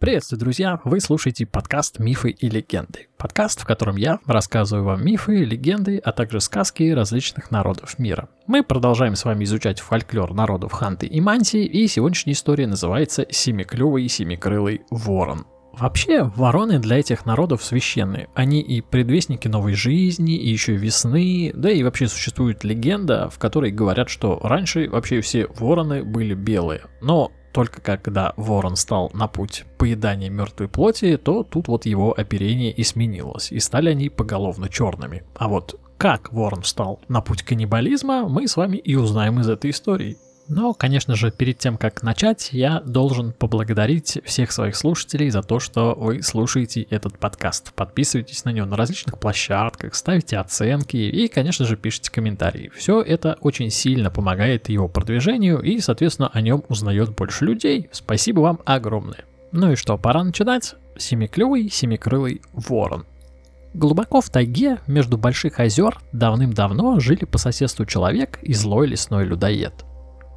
Приветствую, друзья! Вы слушаете подкаст «Мифы и легенды». Подкаст, в котором я рассказываю вам мифы, легенды, а также сказки различных народов мира. Мы продолжаем с вами изучать фольклор народов Ханты и Мантии, и сегодняшняя история называется «Семиклювый семикрылый ворон». Вообще, вороны для этих народов священны. Они и предвестники новой жизни, и еще весны, да и вообще существует легенда, в которой говорят, что раньше вообще все вороны были белые. Но только когда ворон стал на путь поедания мертвой плоти, то тут вот его оперение и сменилось, и стали они поголовно черными. А вот как ворон встал на путь каннибализма, мы с вами и узнаем из этой истории. Но, конечно же, перед тем, как начать, я должен поблагодарить всех своих слушателей за то, что вы слушаете этот подкаст. Подписывайтесь на него на различных площадках, ставите оценки и, конечно же, пишите комментарии. Все это очень сильно помогает его продвижению и, соответственно, о нем узнает больше людей. Спасибо вам огромное. Ну и что, пора начинать? Семиклевый, семикрылый ворон. Глубоко в тайге между больших озер давным-давно жили по соседству человек и злой лесной людоед.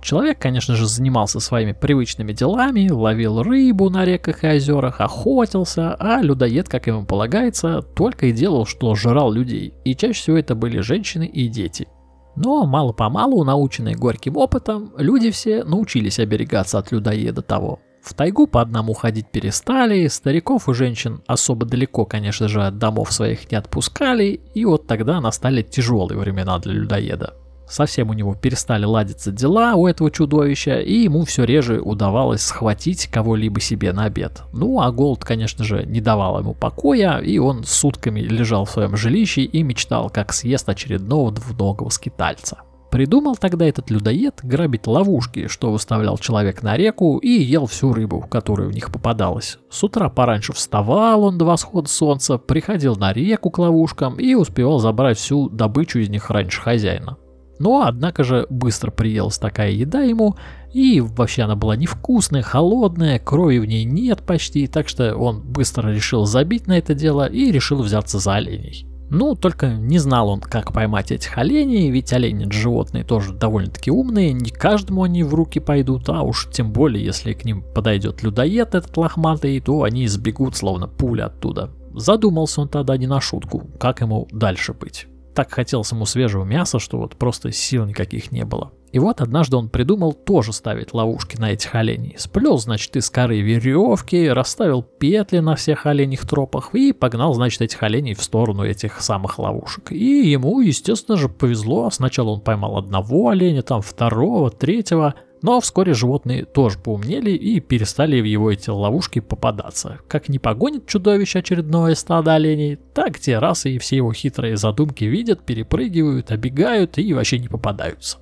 Человек, конечно же, занимался своими привычными делами, ловил рыбу на реках и озерах, охотился, а людоед, как ему полагается, только и делал, что жрал людей, и чаще всего это были женщины и дети. Но мало-помалу, наученные горьким опытом, люди все научились оберегаться от людоеда того. В тайгу по одному ходить перестали, стариков и женщин особо далеко, конечно же, от домов своих не отпускали, и вот тогда настали тяжелые времена для людоеда совсем у него перестали ладиться дела у этого чудовища, и ему все реже удавалось схватить кого-либо себе на обед. Ну, а голод, конечно же, не давал ему покоя, и он сутками лежал в своем жилище и мечтал, как съест очередного двуногого скитальца. Придумал тогда этот людоед грабить ловушки, что выставлял человек на реку и ел всю рыбу, которая в них попадалась. С утра пораньше вставал он до восхода солнца, приходил на реку к ловушкам и успевал забрать всю добычу из них раньше хозяина. Но, однако же, быстро приелась такая еда ему, и вообще она была невкусная, холодная, крови в ней нет почти, так что он быстро решил забить на это дело и решил взяться за оленей. Ну, только не знал он, как поймать этих оленей, ведь олени животные тоже довольно-таки умные, не каждому они в руки пойдут, а уж тем более, если к ним подойдет людоед этот лохматый, то они сбегут словно пуля оттуда. Задумался он тогда не на шутку, как ему дальше быть так хотелось ему свежего мяса, что вот просто сил никаких не было. И вот однажды он придумал тоже ставить ловушки на этих оленей. Сплел, значит, из коры веревки, расставил петли на всех оленях тропах и погнал, значит, этих оленей в сторону этих самых ловушек. И ему, естественно же, повезло. Сначала он поймал одного оленя, там второго, третьего – но вскоре животные тоже поумнели и перестали в его эти ловушки попадаться. Как не погонит чудовище очередное стадо оленей, так те расы и все его хитрые задумки видят, перепрыгивают, обегают и вообще не попадаются.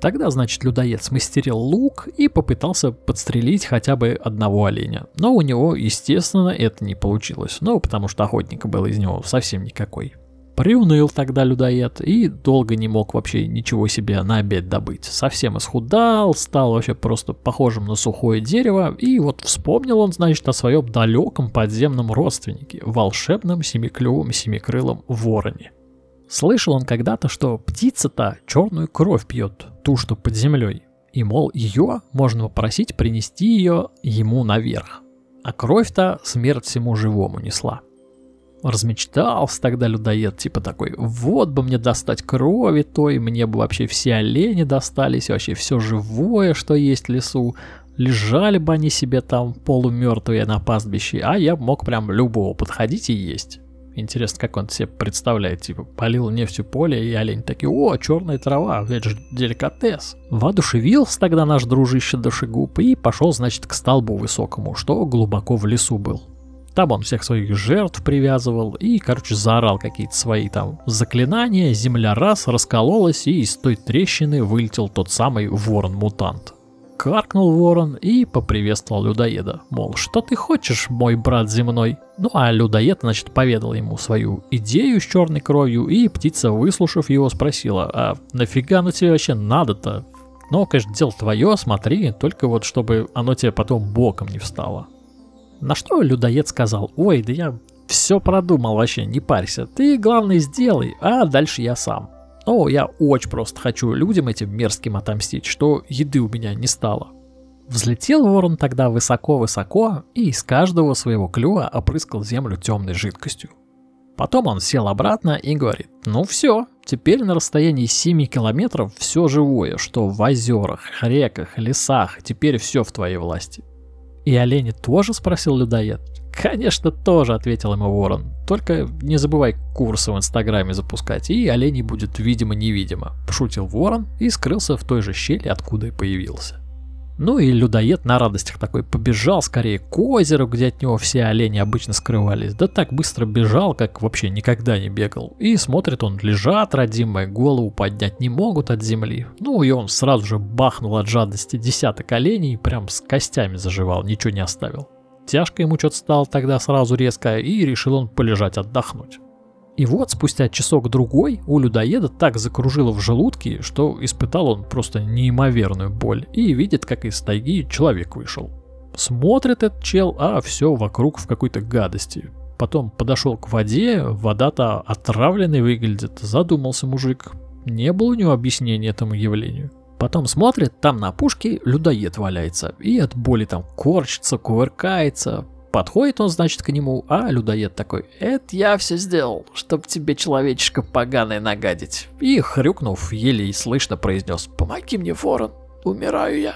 Тогда, значит, людоед смастерил лук и попытался подстрелить хотя бы одного оленя. Но у него, естественно, это не получилось. Ну, потому что охотника было из него совсем никакой. Приуныл тогда людоед и долго не мог вообще ничего себе на обед добыть. Совсем исхудал, стал вообще просто похожим на сухое дерево, и вот вспомнил он, значит, о своем далеком подземном родственнике, волшебном семиклювом семикрылом вороне. Слышал он когда-то, что птица-то черную кровь пьет, ту, что под землей, и, мол, ее можно попросить принести ее ему наверх. А кровь-то смерть всему живому несла. Размечтался тогда людоед, типа такой, вот бы мне достать крови той, мне бы вообще все олени достались, вообще все живое, что есть в лесу. Лежали бы они себе там полумертвые на пастбище, а я мог прям любого подходить и есть. Интересно, как он себе представляет, типа, полил нефтью поле, и олень такие, о, черная трава, это же деликатес. Воодушевился тогда наш дружище душегуб и пошел, значит, к столбу высокому, что глубоко в лесу был. Там он всех своих жертв привязывал и, короче, заорал какие-то свои там заклинания, земля раз раскололась и из той трещины вылетел тот самый ворон-мутант. Каркнул ворон и поприветствовал людоеда, мол, что ты хочешь, мой брат земной? Ну а людоед, значит, поведал ему свою идею с черной кровью, и птица, выслушав его, спросила, а нафига оно тебе вообще надо-то? Ну, конечно, дело твое, смотри, только вот чтобы оно тебе потом боком не встало. На что людоед сказал, ой, да я все продумал вообще, не парься, ты главное сделай, а дальше я сам. О, я очень просто хочу людям этим мерзким отомстить, что еды у меня не стало. Взлетел ворон тогда высоко-высоко и из каждого своего клюва опрыскал землю темной жидкостью. Потом он сел обратно и говорит, ну все, теперь на расстоянии 7 километров все живое, что в озерах, реках, лесах, теперь все в твоей власти. И олени тоже спросил людоед. Конечно, тоже, ответил ему ворон. Только не забывай курсы в инстаграме запускать, и оленей будет видимо-невидимо. Пошутил ворон и скрылся в той же щели, откуда и появился. Ну и людоед на радостях такой побежал скорее к озеру, где от него все олени обычно скрывались. Да так быстро бежал, как вообще никогда не бегал. И смотрит он, лежат родимые, голову поднять не могут от земли. Ну и он сразу же бахнул от жадности десяток оленей, прям с костями заживал, ничего не оставил. Тяжко ему что-то стало тогда сразу резко, и решил он полежать отдохнуть. И вот спустя часок-другой у людоеда так закружило в желудке, что испытал он просто неимоверную боль и видит, как из тайги человек вышел. Смотрит этот чел, а все вокруг в какой-то гадости. Потом подошел к воде, вода-то отравленной выглядит, задумался мужик. Не было у него объяснения этому явлению. Потом смотрит, там на пушке людоед валяется, и от боли там корчится, кувыркается, Подходит он, значит, к нему, а людоед такой, «Это я все сделал, чтоб тебе, человечишка, поганое нагадить». И, хрюкнув, еле и слышно произнес, «Помоги мне, ворон, умираю я».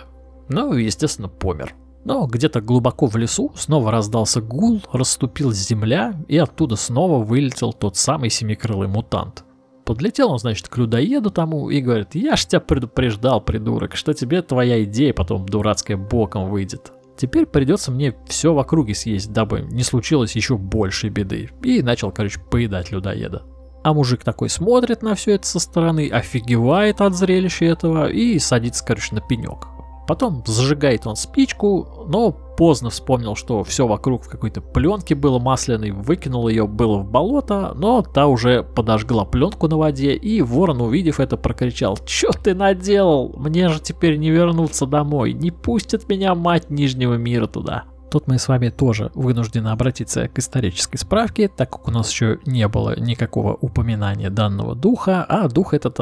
Ну, естественно, помер. Но где-то глубоко в лесу снова раздался гул, расступилась земля, и оттуда снова вылетел тот самый семикрылый мутант. Подлетел он, значит, к людоеду тому и говорит, я ж тебя предупреждал, придурок, что тебе твоя идея потом дурацкая боком выйдет. Теперь придется мне все в округе съесть, дабы не случилось еще большей беды. И начал, короче, поедать людоеда. А мужик такой смотрит на все это со стороны, офигевает от зрелища этого и садится, короче, на пенек. Потом зажигает он спичку, но поздно вспомнил, что все вокруг в какой-то пленке было масляной, выкинул ее было в болото, но та уже подожгла пленку на воде, и ворон, увидев это, прокричал «Че ты наделал? Мне же теперь не вернуться домой, не пустит меня мать Нижнего мира туда». Тут мы с вами тоже вынуждены обратиться к исторической справке, так как у нас еще не было никакого упоминания данного духа, а дух этот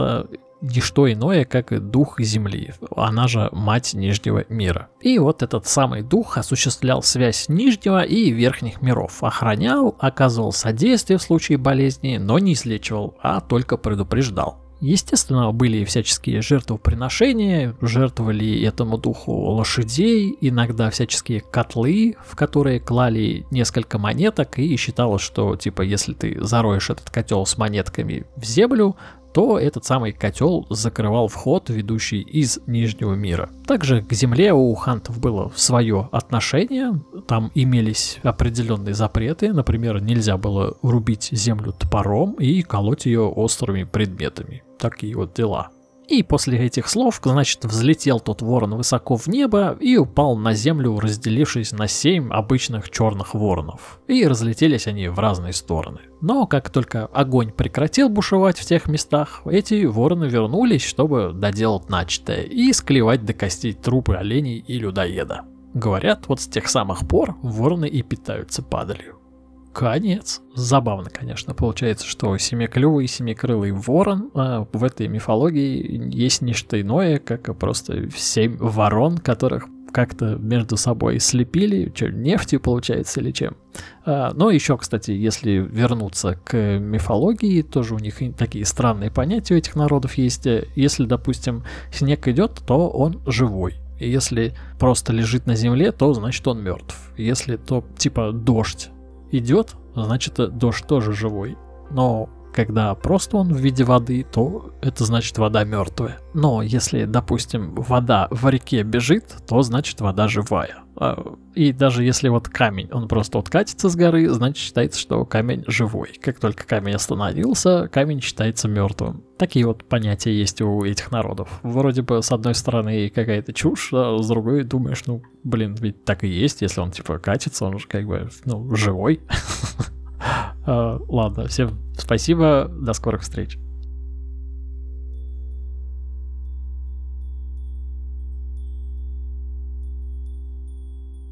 не что иное, как дух Земли, она же мать Нижнего мира. И вот этот самый дух осуществлял связь Нижнего и Верхних миров, охранял, оказывал содействие в случае болезни, но не излечивал, а только предупреждал. Естественно, были всяческие жертвоприношения, жертвовали этому духу лошадей, иногда всяческие котлы, в которые клали несколько монеток, и считалось, что типа если ты зароешь этот котел с монетками в землю, то этот самый котел закрывал вход, ведущий из Нижнего мира. Также к земле у хантов было свое отношение, там имелись определенные запреты, например, нельзя было рубить землю топором и колоть ее острыми предметами. Такие вот дела. И после этих слов, значит, взлетел тот ворон высоко в небо и упал на землю, разделившись на семь обычных черных воронов. И разлетелись они в разные стороны. Но как только огонь прекратил бушевать в тех местах, эти вороны вернулись, чтобы доделать начатое и склевать до костей трупы оленей и людоеда. Говорят, вот с тех самых пор вороны и питаются падалью. Конец. Забавно, конечно, получается, что семиклювый семикрылый ворон а в этой мифологии есть не что иное, как просто семь ворон, которых как-то между собой слепили, что, нефтью получается или чем. А, но еще, кстати, если вернуться к мифологии, тоже у них такие странные понятия у этих народов есть. Если, допустим, снег идет, то он живой. Если просто лежит на земле, то значит он мертв. Если то типа дождь идет, значит дождь тоже живой. Но когда просто он в виде воды, то это значит вода мертвая. Но если, допустим, вода в реке бежит, то значит вода живая. А, и даже если вот камень, он просто вот катится с горы, значит считается, что камень живой. Как только камень остановился, камень считается мертвым. Такие вот понятия есть у этих народов. Вроде бы с одной стороны какая-то чушь, а с другой думаешь, ну, блин, ведь так и есть, если он типа катится, он же как бы, ну, живой. А, ладно, всем спасибо, до скорых встреч.